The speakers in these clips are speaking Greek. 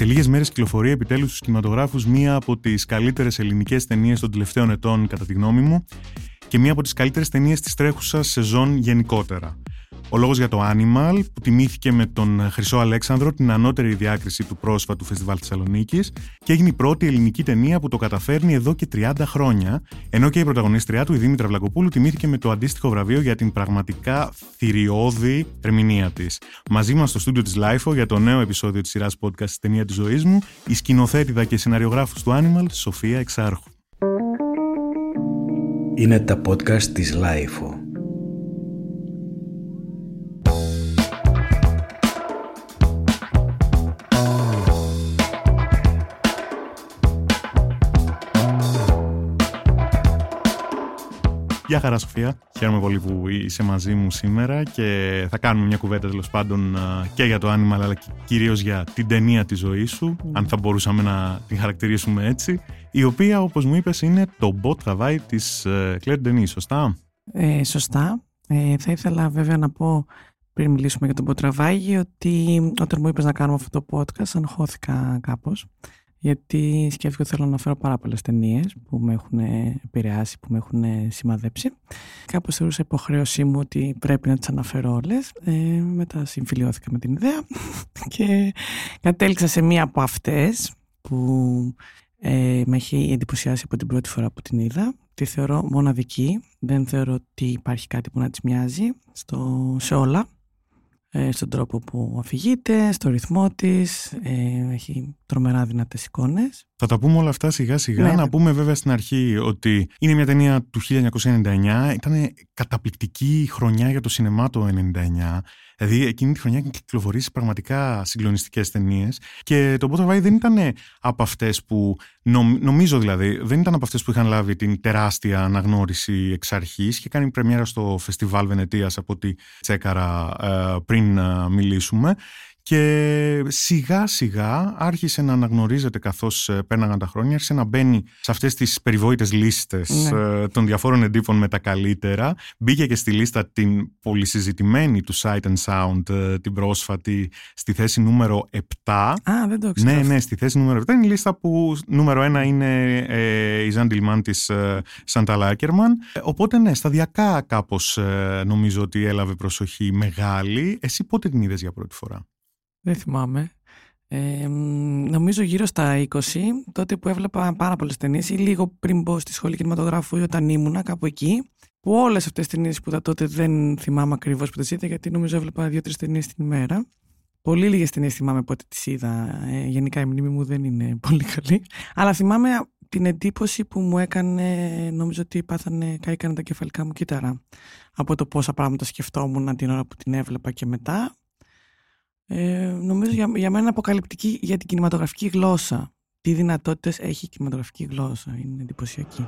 Σε λίγες μέρες κυκλοφορεί επιτέλους στους κινηματογράφους μία από τις καλύτερες ελληνικές ταινίες των τελευταίων ετών, κατά τη γνώμη μου, και μία από τις καλύτερες ταινίες της τρέχουσας σεζόν γενικότερα. Ο λόγος για το Animal που τιμήθηκε με τον Χρυσό Αλέξανδρο την ανώτερη διάκριση του πρόσφατου Φεστιβάλ Θεσσαλονίκης και έγινε η πρώτη ελληνική ταινία που το καταφέρνει εδώ και 30 χρόνια, ενώ και η πρωταγωνίστριά του, η Δήμητρα Βλακοπούλου, τιμήθηκε με το αντίστοιχο βραβείο για την πραγματικά θηριώδη ερμηνεία της. Μαζί μας στο στούντιο της LiFO για το νέο επεισόδιο της σειράς podcast Ταινία της Ζωής μου, η σκηνοθέτιδα και σεναριογράφος του Animal, Σοφία Εξάρχου. Είναι τα podcast της LiFO. Γεια χαρά Σοφία, χαίρομαι πολύ που είσαι μαζί μου σήμερα και θα κάνουμε μια κουβέντα τέλος πάντων και για το Animal αλλά και κυρίως για την ταινία της ζωής σου, αν θα μπορούσαμε να την χαρακτηρίσουμε έτσι, η οποία όπως μου είπες είναι το Bot Travail της Claire Denis, σωστά; Ε, σωστά. Ε, θα ήθελα βέβαια να πω πριν μιλήσουμε για τον Bot ότι όταν μου είπες να κάνουμε αυτό το podcast αγχώθηκα κάπως γιατί σκέφτηκα ότι θέλω να φέρω πάρα πολλές ταινίες που με έχουν επηρεάσει, που με έχουν σημαδέψει. Κάπως θεωρούσα υποχρέωσή μου ότι πρέπει να τις αναφέρω όλες. Ε, μετά συμφιλιώθηκα με την ιδέα και κατέληξα σε μία από αυτές που ε, με έχει εντυπωσιάσει από την πρώτη φορά που την είδα. Τη θεωρώ μοναδική. Δεν θεωρώ ότι υπάρχει κάτι που να της μοιάζει στο, σε όλα. Ε, στον τρόπο που αφηγείται, στο ρυθμό της, ε, έχει τρομερά δυνατές εικόνες. Θα τα πούμε όλα αυτά σιγά σιγά. Ναι. Να πούμε βέβαια στην αρχή ότι είναι μια ταινία του 1999. Ήταν καταπληκτική χρονιά για το σινεμά το 1999. Δηλαδή εκείνη τη χρονιά είχαν κυκλοφορήσει πραγματικά συγκλονιστικές ταινίες. Και το Butterfly δεν ήταν από αυτές που. Νομίζω δηλαδή, δεν ήταν από αυτές που είχαν λάβει την τεράστια αναγνώριση εξ αρχής. και κάνει πρεμιέρα στο Φεστιβάλ Βενετία από ό,τι τσέκαρα ε, πριν ε, μιλήσουμε και σιγά σιγά άρχισε να αναγνωρίζεται καθώς ε, πέρναγαν τα χρόνια, άρχισε να μπαίνει σε αυτές τις περιβόητες λίστες ναι. Ε, των διαφόρων εντύπων με τα καλύτερα. Μπήκε και στη λίστα την πολυσυζητημένη του Sight and Sound ε, την πρόσφατη στη θέση νούμερο 7. Α, δεν το ξέρω. Ναι, ναι, στη θέση νούμερο 7 είναι η λίστα που νούμερο 1 είναι ε, η Ζαν Τιλμάν της ε, Σαντάλα Άκερμαν. Οπότε ναι, σταδιακά κάπως νομίζω ότι έλαβε προσοχή μεγάλη. Εσύ πότε την είδες για πρώτη φορά; Δεν θυμάμαι. Ε, νομίζω γύρω στα 20, τότε που έβλεπα πάρα πολλές ταινίες ή λίγο πριν μπω στη σχολή κινηματογράφου ή όταν ήμουνα κάπου εκεί. Που όλες αυτές τις ταινίες που είδα τότε δεν θυμάμαι ακριβώς που τις είδα, γιατί νομίζω έβλεπα δύο-τρεις ταινίες την ημέρα. Πολύ λίγες ταινίες θυμάμαι πότε τις είδα. Ε, γενικά η μνήμη μου δεν είναι πολύ καλή. Αλλά θυμάμαι την εντύπωση που μου έκανε, νομίζω ότι πάθανε, κάηκαν τα κεφαλικά μου κύτταρα. Από το πόσα πράγματα σκεφτόμουν την ώρα που την έβλεπα και μετά. Ε, νομίζω για, για μένα αποκαλυπτική για την κινηματογραφική γλώσσα. Τι δυνατότητες έχει η κινηματογραφική γλώσσα. Είναι εντυπωσιακή.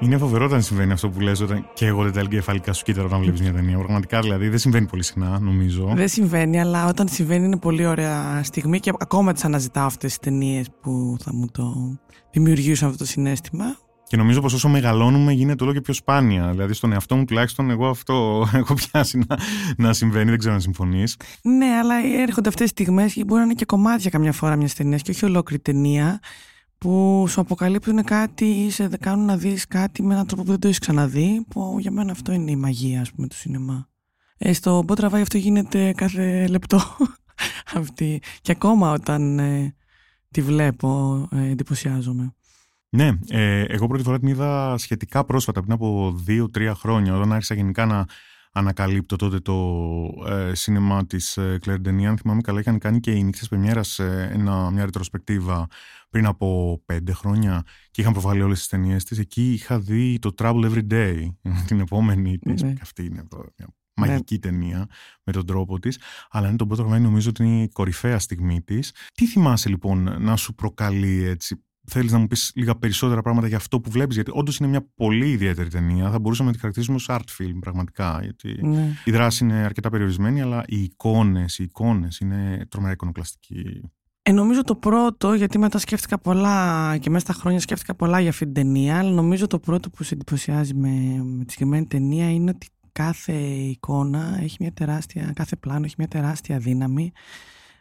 Είναι φοβερό όταν συμβαίνει αυτό που λες όταν και εγώ δεν τα εγκεφαλικά σου κοίταρα όταν βλέπεις μια ταινία. Πραγματικά δηλαδή δεν συμβαίνει πολύ συχνά, νομίζω. Δεν συμβαίνει, αλλά όταν συμβαίνει είναι πολύ ωραία στιγμή και ακόμα τις αναζητάω αυτές τις ταινίες που θα μου το δημιουργήσουν αυτό το συνέστημα. Και νομίζω πως όσο μεγαλώνουμε γίνεται όλο και πιο σπάνια. Δηλαδή στον εαυτό μου τουλάχιστον εγώ αυτό έχω πιάσει να, να συμβαίνει, δεν ξέρω αν συμφωνείς. Ναι, αλλά έρχονται αυτές τις στιγμές και μπορεί να είναι και κομμάτια καμιά φορά μιας ταινίας και όχι ολόκληρη ταινία που σου αποκαλύπτουν κάτι ή σε κάνουν να δεις κάτι με έναν τρόπο που δεν το έχεις ξαναδεί που για μένα αυτό είναι η μαγεία ας πούμε του σινεμά. Ε, στο Μπότραβάι αυτό γίνεται κάθε λεπτό αυτή και ακόμα όταν ε, τη βλέπω ε, εντυπωσιάζομαι. Ναι, ε, εγώ πρώτη φορά την είδα σχετικά πρόσφατα πριν από δύο-τρία χρόνια όταν άρχισα γενικά να ανακαλύπτω τότε το ε, σινεμά της ε, Claire Denis. Αν θυμάμαι καλά, είχαν κάνει και οι νύχτες Πεμιέρας μια ρετροσπεκτίβα πριν από πέντε χρόνια και είχαν προβάλει όλες τις ταινίες της. Εκεί είχα δει το Trouble Every Day, την επόμενη της. Ναι. Αυτή είναι μια μαγική ναι. ταινία με τον τρόπο της. Αλλά είναι το πρώτο νομίζω ότι είναι η κορυφαία στιγμή της. Τι θυμάσαι λοιπόν να σου προκαλεί έτσι θέλεις να μου πεις λίγα περισσότερα πράγματα για αυτό που βλέπεις, γιατί όντως είναι μια πολύ ιδιαίτερη ταινία. Θα μπορούσαμε να τη χαρακτηρίσουμε ως art film, πραγματικά. Γιατί ναι. η δράση είναι αρκετά περιορισμένη, αλλά οι εικόνες, οι εικόνες είναι τρομερά εικονοκλαστικοί. Ε, νομίζω το πρώτο, γιατί μετά σκέφτηκα πολλά και μέσα στα χρόνια σκέφτηκα πολλά για αυτή την ταινία, αλλά νομίζω το πρώτο που σε εντυπωσιάζει με, με τη συγκεκριμένη ταινία είναι ότι κάθε εικόνα έχει μια τεράστια, κάθε πλάνο έχει μια τεράστια δύναμη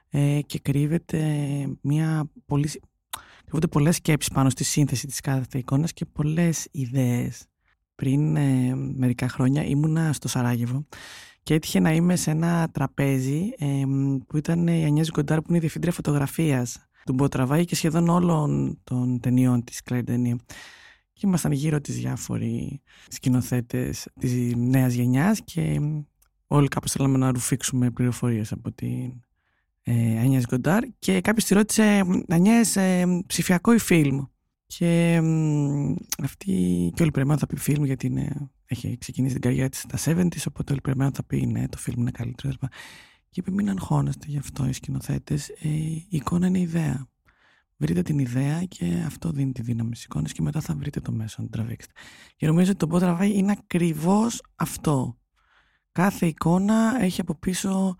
ε, και κρύβεται μια πολύ Κρύβονται πολλές σκέψεις πάνω στη σύνθεση της κάθε εικόνας και πολλές ιδέες. Πριν ε, μερικά χρόνια ήμουνα στο Σαράγεβο και έτυχε να είμαι σε ένα τραπέζι ε, που ήταν η Ανιέζη Κοντάρ που είναι η διευθύντρια φωτογραφίας του Μποτραβάη και σχεδόν όλων των ταινιών της Κλέρ Και ήμασταν γύρω τις διάφοροι σκηνοθέτες της νέας γενιάς και όλοι κάπως θέλαμε να ρουφήξουμε πληροφορίες από την ε, Ανιές Γκοντάρ και κάποιος τη ρώτησε Ανιές ε, ψηφιακό ή φιλμ; Και ε, αυτή και όλοι περιμένουν θα πει φιλμ γιατί είναι, έχει ξεκινήσει την καριέρα της στα 70's οπότε όλοι περιμένουν θα πει ναι το φιλμ είναι καλύτερο και είπε μην αγχώνεστε γι' αυτό οι σκηνοθέτες. Ε, η εικόνα είναι ιδέα. Βρείτε την ιδέα και αυτό δίνει τη δύναμη στις εικόνες και μετά θα βρείτε το μέσο να την τραβήξετε και νομίζω ότι το Μπό Τραβάει είναι ακριβώς αυτό. Κάθε εικόνα έχει από πίσω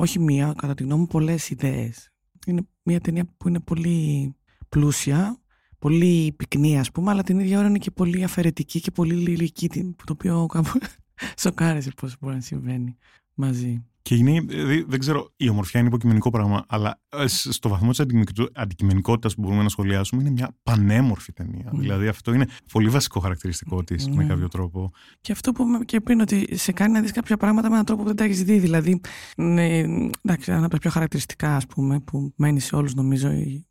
όχι μία, κατά τη γνώμη μου, πολλές ιδέες. Είναι μια ταινία που είναι πολύ πλούσια, πολύ πυκνή ας πούμε, αλλά την ίδια ώρα είναι και πολύ αφαιρετική και πολύ λυρική, το οποίο κάπου σοκάρισε πώς μπορεί να συμβαίνει μαζί. Και είναι, δεν ξέρω, η ομορφιά είναι υποκειμενικό πράγμα, αλλά ε, στο βαθμό της αντικειμενικότητας που μπορούμε να σχολιάσουμε, είναι μια πανέμορφη ταινία. Mm. Δηλαδή, αυτό είναι πολύ βασικό χαρακτηριστικό της mm. με κάποιο τρόπο. Και αυτό που είπαμε και πριν, ότι σε κάνει να δεις κάποια πράγματα με έναν τρόπο που δεν τα έχεις δει. Δηλαδή, ναι, εντάξει, ένα από τα πιο χαρακτηριστικά, ας πούμε, που μένει σε όλους, νομίζω,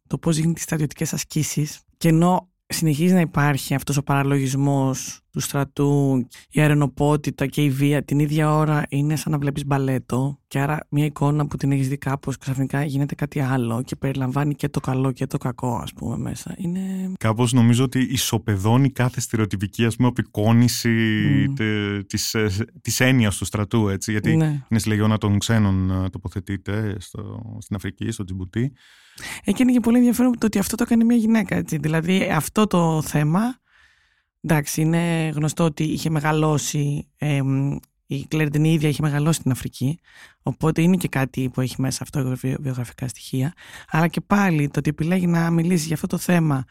το πώς γίνεται τι στρατιωτικές ασκήσεις. Και ενώ συνεχίζει να υπάρχει αυτός ο παραλογισμός του στρατού, η αρενοπότητα και η βία την ίδια ώρα είναι σαν να βλέπεις μπαλέτο και άρα μια εικόνα που την έχεις δει κάπως ξαφνικά γίνεται κάτι άλλο και περιλαμβάνει και το καλό και το κακό ας πούμε μέσα. Είναι... Κάπως νομίζω ότι ισοπεδώνει κάθε στερεοτυπική ας πούμε απεικόνηση mm. της, ε, της έννοιας του στρατού έτσι γιατί ναι. είναι στη λεγόνα των ξένων ε, τοποθετείται στο, στην Αφρική, στο Τζιμπουτί Εκεί είναι και πολύ ενδιαφέρον το ότι αυτό το έκανε μια γυναίκα. Έτσι. Δηλαδή αυτό το θέμα, εντάξει, είναι γνωστό ότι είχε μεγαλώσει, ε, η Κλέρντεν η ίδια είχε μεγαλώσει στην Αφρική, οπότε είναι και κάτι που έχει μέσα αυτό βιογραφικά στοιχεία. Αλλά και πάλι το ότι επιλέγει να μιλήσει για αυτό το θέμα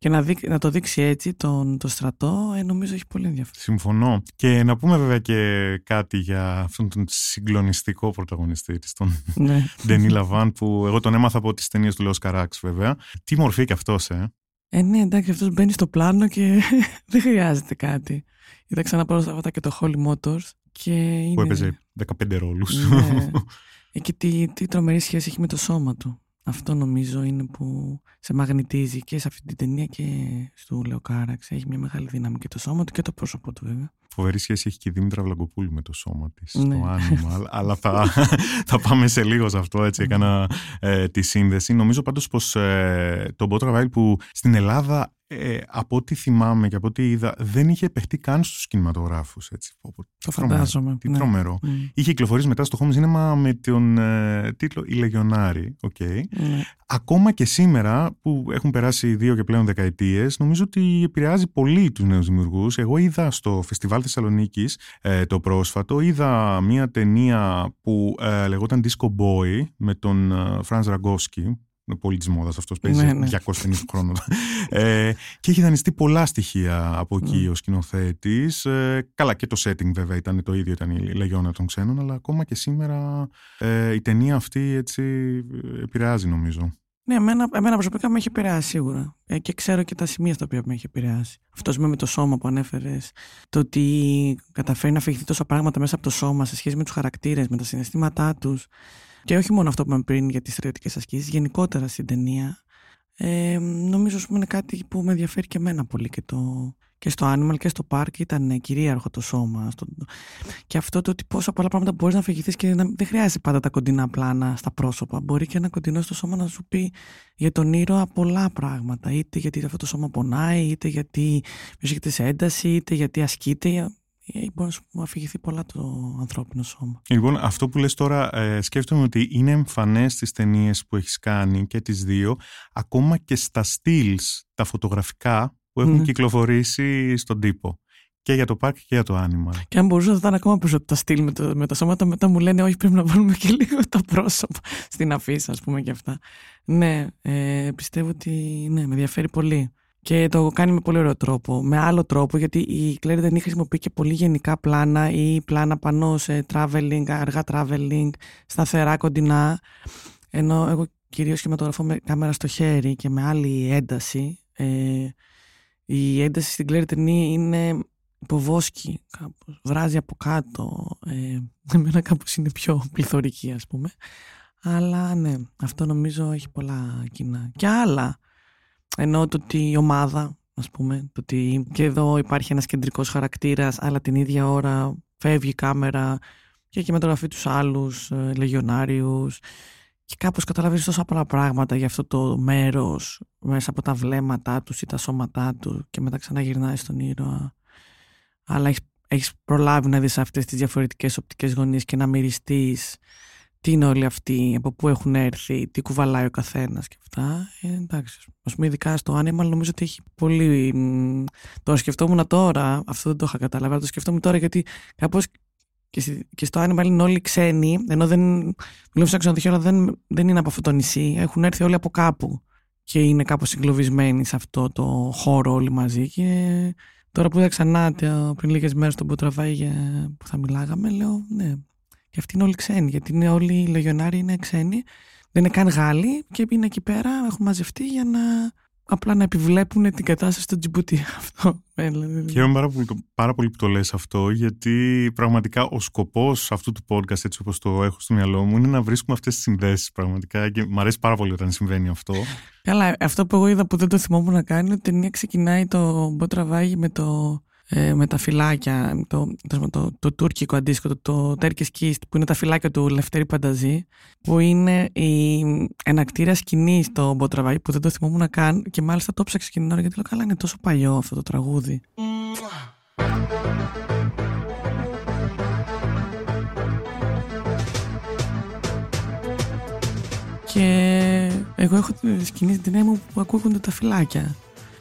και να, να το δείξει έτσι τον, το στρατό, ε, νομίζω έχει πολύ ενδιαφέρον. Συμφωνώ. Και να πούμε βέβαια και κάτι για αυτόν τον συγκλονιστικό πρωταγωνιστή της, τον ναι. Ντενί Λαβάν, που εγώ τον έμαθα από τις ταινίες του Λέο Καράξ, βέβαια. Τι μορφή και αυτός, ε; Ε, ναι, εντάξει, αυτός μπαίνει στο πλάνο και δεν χρειάζεται κάτι. Είδα ξανά πρόσφατα και το Holy Motors. Και είναι... Που έπαιζε 15 ρόλους. Ναι. Ε, και τι, τι τρομερή σχέση έχει με το σώμα του. Αυτό νομίζω είναι που σε μαγνητίζει και σε αυτή την ταινία και στο Λεοκάραξ. Έχει μια μεγάλη δύναμη και το σώμα του και το πρόσωπό του βέβαια. Φοβερή σχέση έχει και η Δήμητρα Βλαγκοπούλου με το σώμα της, ναι. το άνοιγμα. αλλά θα, θα πάμε σε λίγο σε αυτό. Έτσι έκανα ε, τη σύνδεση. Νομίζω πάντως πως ε, το Μπότρα που στην Ελλάδα ε, από ό,τι θυμάμαι και από ό,τι είδα, δεν είχε παιχτεί καν στους κινηματογράφους. Το φαντάζομαι. Τι ναι. τρομερό. Mm. Είχε κυκλοφορήσει μετά στο home cinema με τον ε, τίτλο «Η Λεγιονάρη». Okay. Ναι. Ακόμα και σήμερα που έχουν περάσει δύο και πλέον δεκαετίες, νομίζω ότι επηρεάζει πολύ τους νέους δημιουργούς. Εγώ είδα στο Φεστιβάλ Θεσσαλονίκης ε, το πρόσφατο, είδα μια ταινία που ε, λεγόταν Disco Boy με τον Φραντ Ραγκόσκι, είναι πολύ της μόδας αυτός, παίζει ναι, ναι. 250 χρόνια. ε, και έχει δανειστεί πολλά στοιχεία από εκεί mm. ο σκηνοθέτης. Ε, καλά, και το setting βέβαια ήταν το ίδιο, ήταν η Λεγιώνα των Ξένων, αλλά ακόμα και σήμερα ε, η ταινία αυτή έτσι επηρεάζει νομίζω. Ναι, εμένα, εμένα προσωπικά με έχει επηρεάσει σίγουρα. Ε, και ξέρω και τα σημεία στα οποία με έχει επηρεάσει. Αυτός με το σώμα που ανέφερες. Το ότι καταφέρει να αφηγηθεί τόσα πράγματα μέσα από το σώμα σε σχέση με τους χαρακτήρες, με τα συναισθήματά τους. Και όχι μόνο αυτό που είπαμε πριν για τις στρατιωτικές ασκήσεις, γενικότερα στην ταινία. Ε, νομίζω ότι είναι κάτι που με ενδιαφέρει και εμένα πολύ και, το, και στο Animal και στο Park ήταν κυρίαρχο το σώμα. Στο, και αυτό το ότι πόσα πολλά πράγματα μπορείς να αφηγηθείς και να, δεν χρειάζεται πάντα τα κοντινά πλάνα στα πρόσωπα. Μπορεί και ένα κοντινό στο σώμα να σου πει για τον ήρωα πολλά πράγματα. Είτε γιατί αυτό το σώμα πονάει, είτε γιατί βρίσκεται σε ένταση, είτε γιατί ασκείται. Ε, μπορεί να αφηγηθεί πολλά το ανθρώπινο σώμα. Λοιπόν, αυτό που λες τώρα ε, σκέφτομαι ότι είναι εμφανές στις ταινίες που έχεις κάνει και τις δύο, ακόμα και στα stills, τα φωτογραφικά που έχουν κυκλοφορήσει στον τύπο. Και για το πάρκ και για το Animal. Και αν μπορούσα να ήταν ακόμα περισσότερο τα στυλ με, το, με τα σώματα, μετά μου λένε όχι πρέπει να βάλουμε και λίγο τα πρόσωπα στην αφίσα, ας πούμε και αυτά. Ναι, ε, πιστεύω ότι ναι, με ενδιαφέρει πολύ. Και το κάνει με πολύ ωραίο τρόπο. Με άλλο τρόπο, γιατί η Κλέρι δεν χρησιμοποιεί και πολύ γενικά πλάνα ή πλάνα πάνω σε traveling, αργά traveling, σταθερά κοντινά. Ενώ εγώ κυρίως σχηματογραφώ με κάμερα στο χέρι και με άλλη ένταση. Ε, η ένταση στην Κλέρι ταινία είναι υποβόσκη κάπως, βράζει από κάτω. Ε, εμένα κάπως είναι πιο πληθωρική ας πούμε. Αλλά ναι, αυτό νομίζω έχει πολλά κοινά. Και άλλα ενώ το ότι η ομάδα, ας πούμε, το ότι και εδώ υπάρχει ένας κεντρικός χαρακτήρας, αλλά την ίδια ώρα φεύγει η κάμερα και έχει μεταγραφεί τους άλλους ε, λεγιονάριους και κάπως καταλαβαίνεις τόσα πολλά πράγματα για αυτό το μέρος μέσα από τα βλέμματά τους ή τα σώματά του και μετά ξαναγυρνάει στον ήρωα. Αλλά έχεις, έχεις προλάβει να δεις αυτές τις διαφορετικές οπτικές γωνίες και να μυριστείς τι είναι όλοι αυτοί, από πού έχουν έρθει, τι κουβαλάει ο καθένας και αυτά. Ε, εντάξει. Α πούμε, ειδικά στο Animal νομίζω ότι έχει πολύ. Το σκεφτόμουν τώρα, αυτό δεν το είχα καταλάβει, αλλά το σκεφτόμουν τώρα γιατί κάπως και, στο Animal είναι όλοι ξένοι, ενώ δεν. Μιλούμε σε ξενοδοχείο, αλλά δεν, δεν είναι από αυτό το νησί. Έχουν έρθει όλοι από κάπου και είναι κάπως συγκλωβισμένοι σε αυτό το χώρο όλοι μαζί. Και τώρα που είδα ξανά πριν λίγες μέρες τον Ποτραβάη που θα μιλάγαμε, λέω ναι, και αυτοί είναι όλοι ξένοι, γιατί είναι όλοι οι λεγιονάροι είναι ξένοι. Δεν είναι καν Γάλλοι και είναι εκεί πέρα, έχουν μαζευτεί για να απλά να επιβλέπουν την κατάσταση στο Τζιμπουτί. Αυτό. Χαίρομαι πάρα πολύ, πάρα πολύ που το λες αυτό, γιατί πραγματικά ο σκοπός αυτού του podcast, έτσι όπως το έχω στο μυαλό μου, είναι να βρίσκουμε αυτές τις συνδέσεις πραγματικά και μου αρέσει πάρα πολύ όταν συμβαίνει αυτό. Καλά, αυτό που εγώ είδα που δεν το θυμόμουν να κάνει, ότι ταινία ξεκινάει το Μποτραβάγι με το ε, με τα φυλάκια, το, το, το, το τουρκικό αντίστοιχο, το, το Turkish που είναι τα φυλάκια του Λευτέρη Πανταζή, που είναι η ενακτήρια σκηνή στο Μποτραβάη, που δεν το θυμόμουν να καν και μάλιστα το ψάξα εκείνη την ώρα γιατί λέω καλά είναι τόσο παλιό αυτό το τραγούδι. Και εγώ έχω τη σκηνή στην ταινία μου που ακούγονται τα φυλάκια.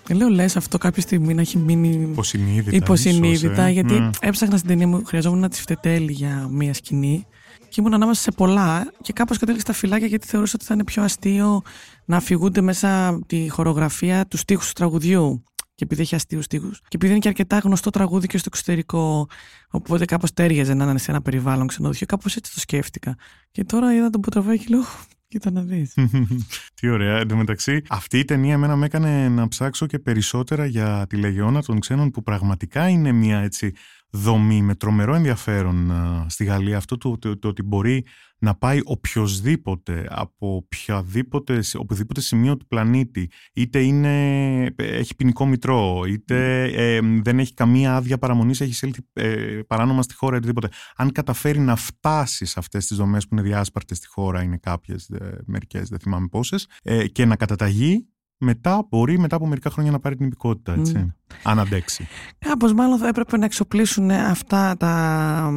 Και λέω, λες αυτό κάποια στιγμή να έχει μείνει υποσυνείδητα. υποσυνείδητα ε. γιατί mm. έψαχνα στην ταινία μου, χρειαζόμουν να τη φτετέλει για μία σκηνή. Και ήμουν ανάμεσα σε πολλά και κάπως κατέληξε στα φυλάκια γιατί θεωρούσα ότι θα είναι πιο αστείο να αφηγούνται μέσα τη χορογραφία τους στίχους του τραγουδιού. Και επειδή έχει αστείους στίχους. Και επειδή είναι και αρκετά γνωστό τραγούδι και στο εξωτερικό, οπότε κάπως τέριαζε να είναι σε ένα περιβάλλον ξενοδοχείο, κάπως έτσι το σκέφτηκα. Και τώρα είδα τον Ποτραβάκη και λέω, Κοίτα να δεις. Τι ωραία. Εν τω μεταξύ, αυτή η ταινία εμένα με έκανε να ψάξω και περισσότερα για τη Λεγεώνα των Ξένων που πραγματικά είναι μια έτσι δομή με τρομερό ενδιαφέρον στη Γαλλία. Αυτό το, το, ότι μπορεί να πάει οποιοδήποτε από οποιαδήποτε, οπουδήποτε σημείο του πλανήτη είτε είναι, έχει ποινικό μητρό είτε ε, δεν έχει καμία άδεια παραμονής έχει έλθει ε, παράνομα στη χώρα οτιδήποτε. Αν καταφέρει να φτάσει σε αυτές τις δομές που είναι διάσπαρτες στη χώρα είναι κάποιες, ε, μερικές δεν θυμάμαι πόσες ε, και να καταταγεί μετά μπορεί μετά από μερικά χρόνια να πάρει την υπηκότητα, έτσι. Mm. Αν αντέξει. Κάπως μάλλον θα έπρεπε να εξοπλίσουν αυτά τα,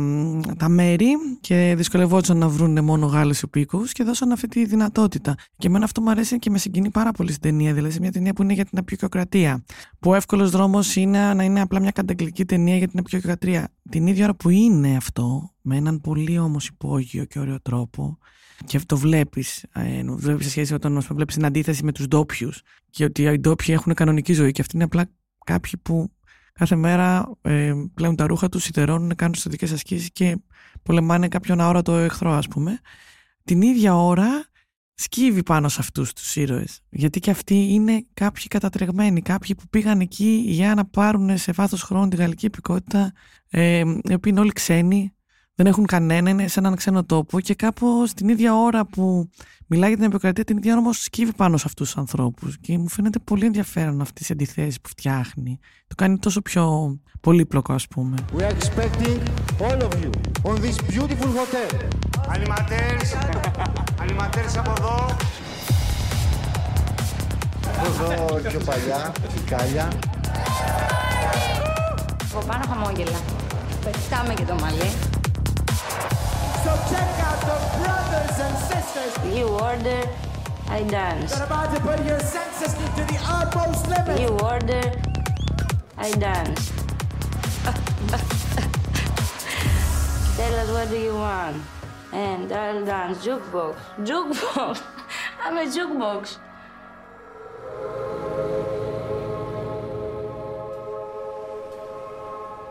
τα μέρη και δυσκολευόντουσαν να βρουν μόνο Γάλλους υπήκου και δώσαν αυτή τη δυνατότητα. Και εμένα αυτό μου αρέσει και με συγκινεί πάρα πολύ στην ταινία. Δηλαδή, μια ταινία που είναι για την απεικιοκρατία. Που ο εύκολος δρόμος είναι να είναι απλά μια καταγγελική ταινία για την απεικιοκρατία. Την ίδια ώρα που είναι αυτό, με έναν πολύ όμως υπόγειο και ωραίο τρόπο, και το βλέπεις. Ε, βλέπεις σε σχέση με τον βλέπεις την αντίθεση με τους ντόπιους. Και ότι οι ντόπιοι έχουν κανονική ζωή. Και αυτοί είναι απλά κάποιοι που κάθε μέρα ε, πλέουν τα ρούχα τους, σιδερώνουν, κάνουν δικέ ασκήσεις και πολεμάνε κάποιον αόρατο εχθρό, ας πούμε. Την ίδια ώρα σκύβει πάνω σε αυτούς τους ήρωες. Γιατί και αυτοί είναι κάποιοι κατατρεγμένοι, κάποιοι που πήγαν εκεί για να πάρουν σε βάθος χρόνου τη γαλλική υπηκότητα, ε, οι οποίοι είναι όλοι ξένοι, δεν έχουν κανένα, είναι σε έναν ξένο τόπο και κάπω την ίδια ώρα που μιλάει για την επικρατεία, την ίδια ώρα όμως σκύβει πάνω σε αυτούς τους ανθρώπους. Και μου φαίνεται πολύ ενδιαφέρον αυτέ οι αντιθέσει που φτιάχνει. Το κάνει τόσο πιο πολύπλοκο, ας πούμε. We are expecting all of you on this beautiful hotel. Animateurs, animateurs από εδώ. Εδώ πιο παλιά, η Κάλια. Από πάνω χαμόγελα. Πετάμε και το μαλλί. So check out the brothers and sisters. You order, I dance. You're about to put your senses to the utmost limit. You order, I dance. Tell us what do you want. And I'll dance. Jukebox. Jukebox; I'm a jukebox.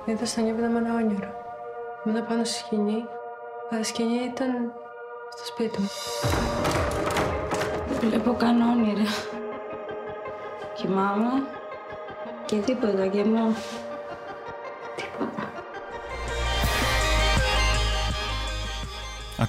Είδα στα νύχτα με ένα όνειρο. Ήμουν πάνω στη σκηνή, αλλά η σκηνή ήταν στο σπίτι μου. Βλέπω καν όνειρα. Κοιμάμαι και τίποτα και μου. Τίποτα.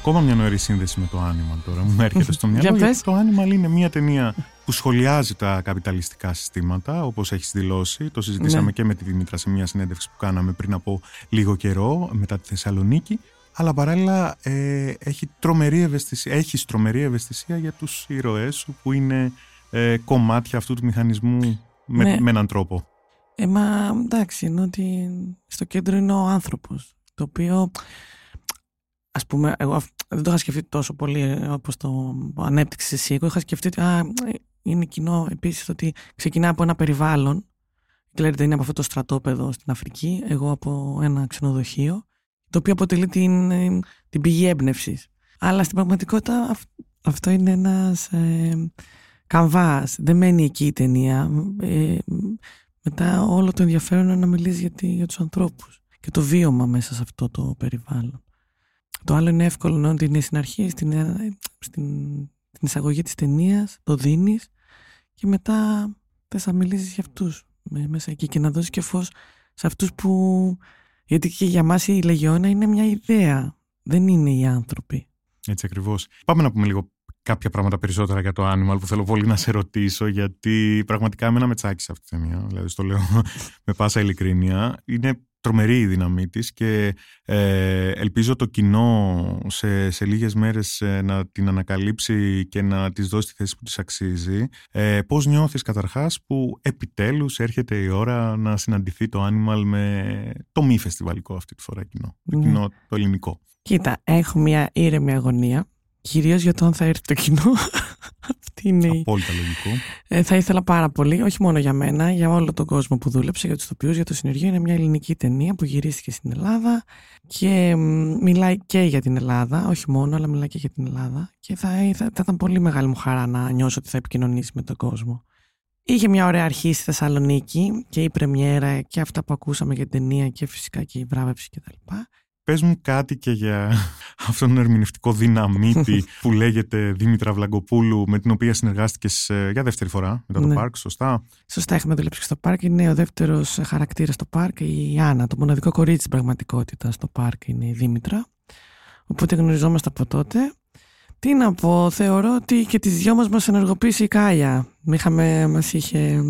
Ακόμα μια νοερή σύνδεση με το Animal τώρα μου έρχεται στο μυαλό. Για πες. το Animal είναι μια ταινία που σχολιάζει τα καπιταλιστικά συστήματα, όπως έχεις δηλώσει. Το συζητήσαμε Ναι. και με τη Δήμητρα σε μια συνέντευξη που κάναμε πριν από λίγο καιρό, μετά τη Θεσσαλονίκη. Αλλά παράλληλα ε, έχει τρομερή ευαισθησία, έχεις τρομερή ευαισθησία για τους ήρωές σου που είναι ε, κομμάτια αυτού του μηχανισμού με, Ναι. με έναν τρόπο. Ε, μα εντάξει, ενώ ότι στο κέντρο είναι ο άνθρωπος, το οποίο, ας πούμε, εγώ αυ- δεν το είχα σκεφτεί τόσο πολύ ε, όπως το ανέπτυξες εσύ. Εγώ είχα σκεφτεί ότι α, ε, είναι κοινό επίσης ότι ξεκινά από ένα περιβάλλον. Ξέρετε, είναι από αυτό το στρατόπεδο στην Αφρική, εγώ από ένα ξενοδοχείο, το οποίο αποτελεί την, ε, την πηγή έμπνευσης. Αλλά στην πραγματικότητα αυ- αυτό είναι ένας ε, καμβάς. Δεν μένει εκεί η ταινία. Ε, μετά όλο το ενδιαφέρον είναι να μιλήσεις για, τη- για τους ανθρώπους και το βίωμα μέσα σε αυτό το περιβάλλον. Το άλλο είναι εύκολο να ότι είναι στην αρχή, στην, ε, στην, στην εισαγωγή της ταινίας, το δίνεις και μετά θες να μιλήσεις για αυτούς με- μέσα εκεί και να δώσεις και φως σε αυτούς που... Γιατί και για μας η Λεγιώνα είναι μια ιδέα, δεν είναι οι άνθρωποι. Έτσι ακριβώς. Πάμε να πούμε λίγο κάποια πράγματα περισσότερα για το Animal που θέλω πολύ να σε ρωτήσω, γιατί πραγματικά εμένα με τσάκισε αυτή η ταινία. Δηλαδή, στο λέω με πάσα ειλικρίνεια. Είναι τρομερή η δύναμή της και ε, ελπίζω το κοινό σε, σε λίγες μέρες ε, να την ανακαλύψει και να της δώσει τη θέση που της αξίζει. Ε, πώς νιώθεις καταρχάς που επιτέλους έρχεται η ώρα να συναντηθεί το Animal με το μη φεστιβαλικό αυτή τη φορά κοινό, το Ναι. κοινό το ελληνικό; Κοίτα, έχω μια ήρεμη αγωνία, κυρίως για το αν θα έρθει το κοινό. Αυτή είναι η Απόλυτα λογικό. Ε, θα ήθελα πάρα πολύ, όχι μόνο για μένα, για όλο τον κόσμο που δούλεψε, για τους ηθοποιού, για το συνεργείο. Είναι μια ελληνική ταινία που γυρίστηκε στην Ελλάδα και μ, μιλάει και για την Ελλάδα, όχι μόνο, αλλά μιλάει και για την Ελλάδα. Και θα, θα, θα ήταν πολύ μεγάλη μου χαρά να νιώσω ότι θα επικοινωνήσει με τον κόσμο. Είχε μια ωραία αρχή στη Θεσσαλονίκη και η πρεμιέρα και αυτά που ακούσαμε για την ταινία και φυσικά και η βράβευση κτλ. Πες μου κάτι και για αυτόν τον ερμηνευτικό δυναμίτη που λέγεται Δήμητρα Βλαγκοπούλου με την οποία συνεργάστηκες ε, για δεύτερη φορά μετά το Ναι. Πάρκ, σωστά. Σωστά, έχουμε δουλέψει και στο πάρκ. Είναι ο δεύτερος χαρακτήρας στο πάρκ, η Άννα. Το μοναδικό κορίτσι τη πραγματικότητα στο πάρκ είναι η Δήμητρα. Οπότε γνωριζόμαστε από τότε. Τι να πω, θεωρώ ότι και τις δυο μας μας ενεργοποίησε η Κάλια. Είχαμε, μας είχε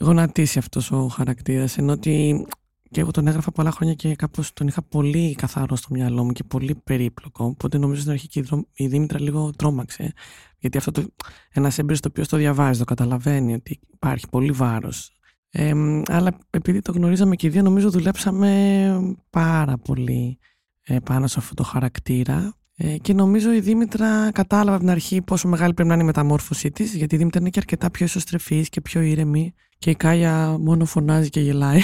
γονατίσει αυτός ο χαρακτήρας, ενώ ότι και εγώ τον έγραφα πολλά χρόνια και κάπως τον είχα πολύ καθαρό στο μυαλό μου και πολύ περίπλοκο. Οπότε νομίζω στην αρχή και η Δρο- η Δήμητρα λίγο τρόμαξε. Γιατί αυτό το, ένας έμπειρος το οποίος το διαβάζει, το καταλαβαίνει ότι υπάρχει πολύ βάρος. Ε, αλλά επειδή το γνωρίζαμε και οι δύο, νομίζω δουλέψαμε πάρα πολύ ε, πάνω σε αυτό το χαρακτήρα. Ε, και νομίζω η Δήμητρα κατάλαβε από την αρχή πόσο μεγάλη πρέπει να είναι η μεταμόρφωσή της, γιατί η Δήμητρα είναι και αρκετά πιο ισοστρεφής και πιο ήρεμη. Και η Κάλια μόνο φωνάζει και γελάει.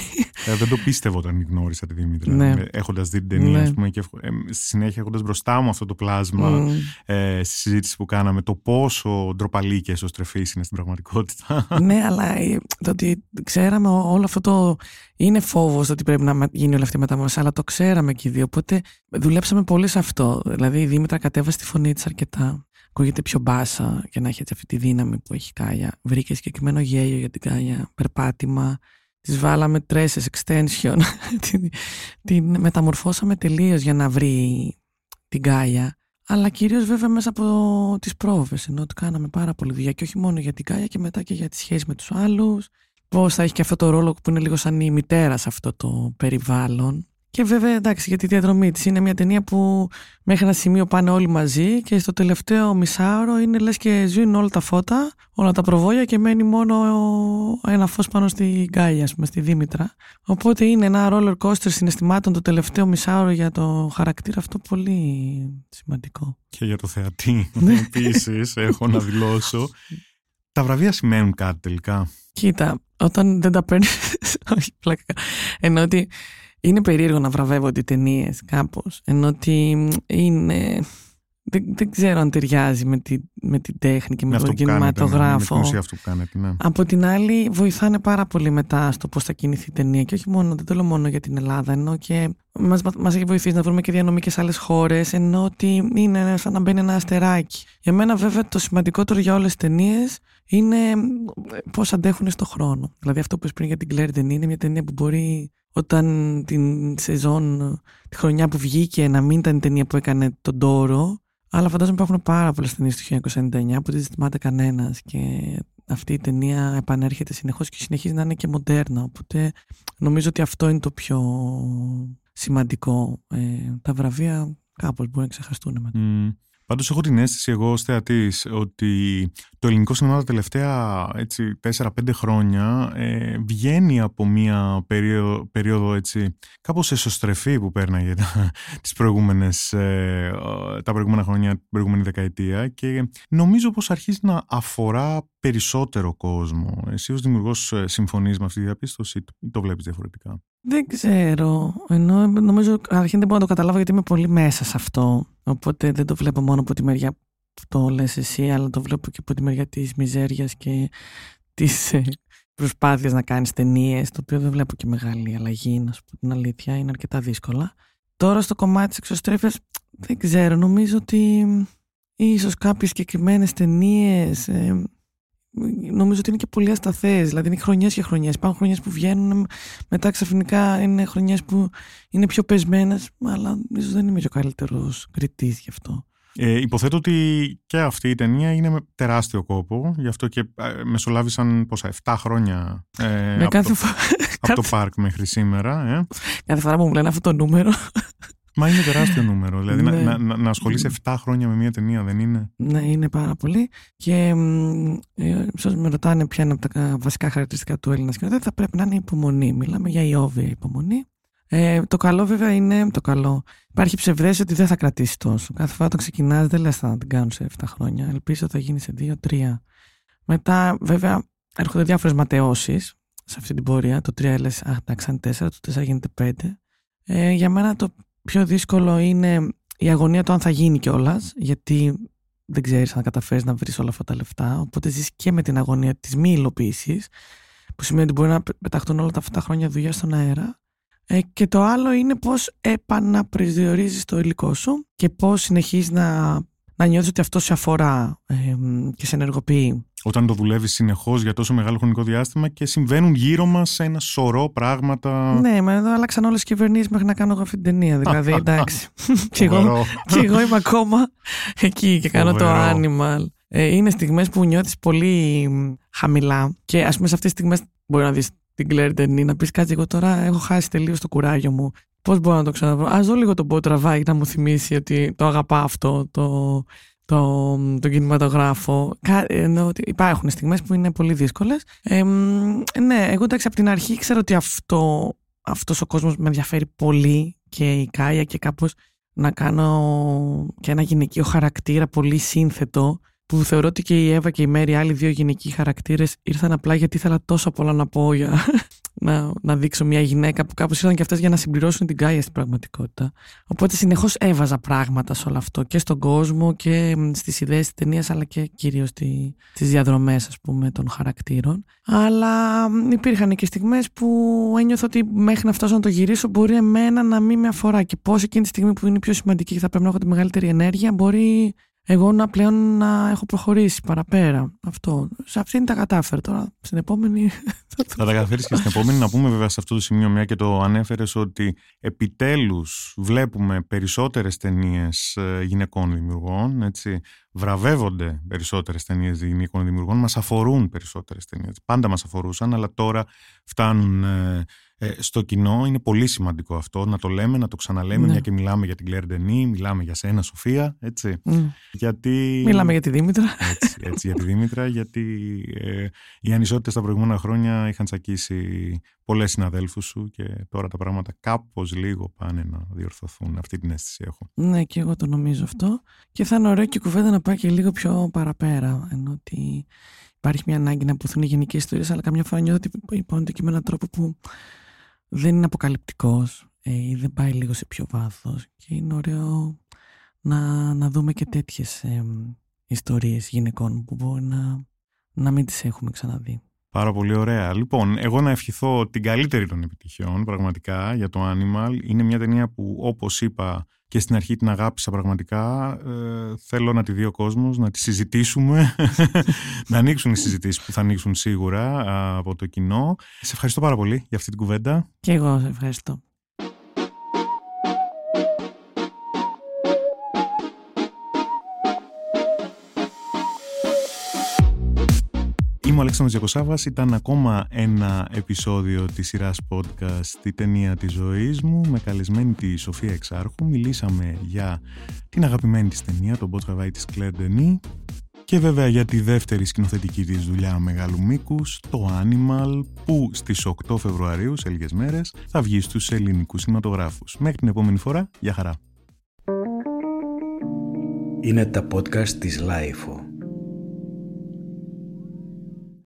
Ε, δεν το πίστευα όταν γνώρισα τη Δήμητρα. Ναι. Έχοντας δει την ταινία, Ναι. ας πούμε, και ε, στη συνέχεια έχοντας μπροστά μου αυτό το πλάσμα Μμ. ε, στη συζήτηση που κάναμε, το πόσο ντροπαλή και εσωστρεφή είναι στην πραγματικότητα. ναι, αλλά ε, το ότι ξέραμε ό- όλο αυτό το. Είναι φόβος ότι πρέπει να με- γίνει όλη αυτή η μεταμόρφωση, αλλά το ξέραμε και οι δύο. Οπότε δουλέψαμε πολύ σε αυτό. Δηλαδή η Δήμητρα κατέβασε τη φωνή της αρκετά. Ακούγεται πιο μπάσα και να έχει έτσι αυτή τη δύναμη που έχει η Κάλια. Βρήκε συγκεκριμένο γέλιο για την Κάλια, περπάτημα. Τις βάλαμε τresses extension. την, την μεταμορφώσαμε τελείως για να βρει την Γκάια. Αλλά κυρίως βέβαια μέσα από τις πρόβες, ενώ ότι κάναμε πάρα πολύ δουλειά και όχι μόνο για την Γκάια και μετά και για τη σχέση με τους άλλους. Πώς θα έχει και αυτό το ρόλο που είναι λίγο σαν η μητέρα σε αυτό το περιβάλλον. Και βέβαια εντάξει για τη διαδρομή της είναι μια ταινία που μέχρι ένα σημείο πάνε όλοι μαζί και στο τελευταίο μισάωρο είναι λες και ζουν όλα τα φώτα, όλα τα προβόλια και μένει μόνο ένα φως πάνω στη Γκάια, ας πούμε, στη Δήμητρα. Οπότε είναι ένα roller coaster συναισθημάτων το τελευταίο μισάωρο για το χαρακτήρα αυτό πολύ σημαντικό. Και για το θεατή επίσης έχω να δηλώσω. Τα βραβεία σημαίνουν κάτι τελικά; Κοίτα, όταν δεν τα παίρνεις. Όχι, πλάκα. Ενώ ότι είναι περίεργο να βραβεύονται οι ταινίες κάπως. Ενώ ότι είναι. Δεν, δεν ξέρω αν ταιριάζει με, τη, με την τέχνη και με, τον κινηματογράφο. με την αυτό που κάνετε, ναι. Από την άλλη, βοηθάνε πάρα πολύ μετά στο πώς θα κινηθεί η ταινία. Και όχι μόνο, δεν το λέω μόνο για την Ελλάδα, ενώ και μας μας έχει βοηθήσει να βρούμε και διανομή και σε άλλες χώρες, ενώ ότι είναι σαν να μπαίνει ένα αστεράκι. Για μένα, βέβαια, το σημαντικότερο για όλες τις ταινίες είναι πώς αντέχουν στο χρόνο. Δηλαδή, αυτό που είπες πριν για την Claire Denis είναι μια ταινία που μπορεί όταν την σεζόν, τη χρονιά που βγήκε να μην ήταν η ταινία που έκανε τον τόρο αλλά φαντάζομαι υπάρχουν πάρα πολλές ταινίες του 1999 που δεν ζητημάται κανένας και αυτή η ταινία επανέρχεται συνεχώς και συνεχίζει να είναι και μοντέρνα. Οπότε νομίζω ότι αυτό είναι το πιο σημαντικό. Ε, τα βραβεία κάπως μπορεί να ξεχαστούν μετά. Mm. Πάντως έχω την αίσθηση εγώ ως θεατής ότι το ελληνικό σινεμά τα τελευταία 4-5 χρόνια ε, βγαίνει από μια περίοδο, περίοδο έτσι, κάπως εσωστρεφή που πέρναγε τα, τις προηγούμενες, ε, τα προηγούμενα χρόνια, την προηγούμενη δεκαετία και νομίζω πως αρχίζει να αφορά περισσότερο κόσμο. Εσύ ως δημιουργός ε, συμφωνείς με αυτή τη διαπίστωση ή το βλέπεις διαφορετικά; Δεν ξέρω. Ενώ νομίζω αρχήν δεν μπορώ να το καταλάβω γιατί είμαι πολύ μέσα σε αυτό. Οπότε δεν το βλέπω μόνο από τη μεριά που το λες εσύ, αλλά το βλέπω και από τη μεριά της μιζέριας και της ε, προσπάθειας να κάνεις ταινίες, το οποίο δεν βλέπω και μεγάλη αλλαγή, να σου πω την αλήθεια, είναι αρκετά δύσκολα. Τώρα στο κομμάτι της εξωστρέφειας, δεν ξέρω, νομίζω ότι ίσως κάποιες συγκεκριμένες ταινίες ε, νομίζω ότι είναι και πολύ ασταθές. Δηλαδή είναι χρονιές και χρονιές. Υπάρχουν χρονιές που βγαίνουν, μετά ξαφνικά είναι χρονιές που είναι πιο πεσμένες, αλλά ίσως δεν είμαι και ο καλύτερος κριτής γι' αυτό. Ε, υποθέτω ότι και αυτή η ταινία είναι με τεράστιο κόπο, γι' αυτό και ε, μεσολάβησαν πόσα, 7 χρόνια ε, από, κάθε το, από το πάρκ μέχρι σήμερα. Ε. Κάθε φορά που μου λένε αυτό το νούμερο, Μα είναι τεράστιο νούμερο. Δηλαδή ναι. να, να, να ασχολείσαι 7 χρόνια με μια ταινία, δεν είναι; Ναι, είναι πάρα πολύ. Και ε, με ρωτάνε ποια είναι από τα βασικά χαρακτηριστικά του Έλληνα σκηνοθέτη, θα πρέπει να είναι υπομονή. Μιλάμε για ιόβια υπομονή. Ε, το καλό βέβαια είναι το καλό. Υπάρχει ψευδέστηση ότι δεν θα κρατήσει τόσο. Κάθε φορά όταν ξεκινάς, δεν λες θα την κάνουν σε 7 χρόνια. Ελπίζω ότι θα γίνει σε 2-3. Μετά, βέβαια, έρχονται διάφορες ματαιώσεις σε αυτή την πορεία. Το 3 λες, αχ, εντάξει, 4, το 4 γίνεται 5. Ε, για μένα το πιο δύσκολο είναι η αγωνία του αν θα γίνει κιόλας, γιατί δεν ξέρεις αν καταφέρεις να βρεις όλα αυτά τα λεφτά. Οπότε ζεις και με την αγωνία της μη υλοποίησης, που σημαίνει ότι μπορεί να πεταχτούν όλα αυτά τα χρόνια δουλειά στον αέρα. Ε, και το άλλο είναι πώς επαναπροσδιορίζει το υλικό σου και πώς συνεχίζεις να, να νιώθεις ότι αυτό σε αφορά ε, και σε ενεργοποιεί όταν το δουλεύει συνεχώς για τόσο μεγάλο χρονικό διάστημα και συμβαίνουν γύρω μας ένα σωρό πράγματα. Ναι, μα εδώ άλλαξαν όλες τι κυβερνήσεις μέχρι να κάνω εγώ αυτή την ταινία. Δηλαδή, εντάξει. και, εγώ, και εγώ είμαι ακόμα εκεί και κάνω το animal. Ε, είναι στιγμές που νιώθεις πολύ χαμηλά και ας πούμε σε αυτές τις στιγμές μπορεί να δεις την Claire Denis να πεις κάτι. Εγώ τώρα έχω χάσει τελείως το κουράγιο μου. Πώς μπορώ να το ξαναβρω; Α δω λίγο τον Πό τραβάει να μου θυμίσει ότι το αγαπά αυτό. Το, το, τον κινηματογράφο. Ενώ υπάρχουν στιγμές που είναι πολύ δύσκολες. Ε, ναι, εγώ εντάξει από την αρχή ξέρω ότι αυτό, αυτός ο κόσμος με ενδιαφέρει πολύ και η Κάια και κάπως να κάνω και ένα γυναικείο χαρακτήρα πολύ σύνθετο που θεωρώ ότι και η Εύα και η Μέρη, άλλοι δύο γυναικοί χαρακτήρες ήρθαν απλά γιατί ήθελα τόσο πολλά να πω για, να, να δείξω μια γυναίκα που κάπως ήρθαν και αυτές για να συμπληρώσουν την Κάια στην πραγματικότητα. Οπότε συνεχώς έβαζα πράγματα σε όλο αυτό και στον κόσμο και στις ιδέες της ταινίας αλλά και κυρίως στη, στις διαδρομές ας πούμε των χαρακτήρων. Αλλά υπήρχαν και στιγμές που ένιωθα ότι μέχρι να φτάσω να το γυρίσω μπορεί εμένα να μην με αφορά και πώς εκείνη τη στιγμή που είναι πιο σημαντική και θα πρέπει να έχω τη μεγαλύτερη ενέργεια μπορεί εγώ να πλέον να έχω προχωρήσει παραπέρα. Αυτό. Σε αυτήν τα κατάφερα τώρα. Στην επόμενη. Θα τα καταφέρεις και στην επόμενη. Να πούμε βέβαια σε αυτό το σημείο, μια και το ανέφερες, ότι επιτέλους βλέπουμε περισσότερες ταινίες ε, γυναικών δημιουργών. Έτσι. Βραβεύονται περισσότερες ταινίες γυναικών δημιουργών. Μας αφορούν περισσότερες ταινίες. Πάντα μας αφορούσαν, αλλά τώρα φτάνουν ε, ε, στο κοινό. Είναι πολύ σημαντικό αυτό να το λέμε, να το ξαναλέμε, ναι. μια και μιλάμε για την Κλέρ Ντενή, μιλάμε για σένα Σοφία, έτσι. Ναι. Γιατί... Μιλάμε για τη Δήμητρα. Έτσι, έτσι για τη Δήμητρα, γιατί ε, οι ανισότητες τα προηγούμενα χρόνια είχαν τσακίσει πολλές συναδέλφους σου και τώρα τα πράγματα κάπως λίγο πάνε να διορθωθούν. Αυτή την αίσθηση έχω. Ναι, και εγώ το νομίζω αυτό. Και θα είναι ωραίο και η κουβέντα να πάει και λίγο πιο παραπέρα. Ενώ ότι υπάρχει μια ανάγκη να πουθούν οι γενικές ιστορίες, αλλά καμιά φορά νιώθω ότι υπόνεται και με έναν τρόπο που δεν είναι αποκαλυπτικός ε, ή δεν πάει λίγο σε πιο βάθος και είναι ωραίο να, να δούμε και τέτοιες ε, ιστορίες γυναικών που μπορεί να, να μην τις έχουμε ξαναδεί. Πάρα πολύ ωραία. Λοιπόν, εγώ να ευχηθώ την καλύτερη των επιτυχιών πραγματικά για το Animal. Είναι μια ταινία που όπως είπα και στην αρχή την αγάπησα πραγματικά. Ε, θέλω να τη δει ο κόσμος, να τη συζητήσουμε, να ανοίξουν οι συζητήσεις που θα ανοίξουν σίγουρα από το κοινό. Σε ευχαριστώ πάρα πολύ για αυτή την κουβέντα. Και εγώ σε ευχαριστώ. Αλέξανδρος Γιακοσάβας, ήταν ακόμα ένα επεισόδιο της σειράς podcast «Τη ταινία της ζωής μου» με καλεσμένη τη Σοφία Εξάρχου. Μιλήσαμε για την αγαπημένη της ταινία, τον Μπότ της Claire Denis και βέβαια για τη δεύτερη σκηνοθετική της δουλειά μεγάλου μήκους, το Animal, που στις 8 Φεβρουαρίου, σε λίγες μέρες, θα βγει στους ελληνικούς κινηματογράφους. Μέχρι την επόμενη φορά, γεια χαρά. Είναι τα podcast της LiFO.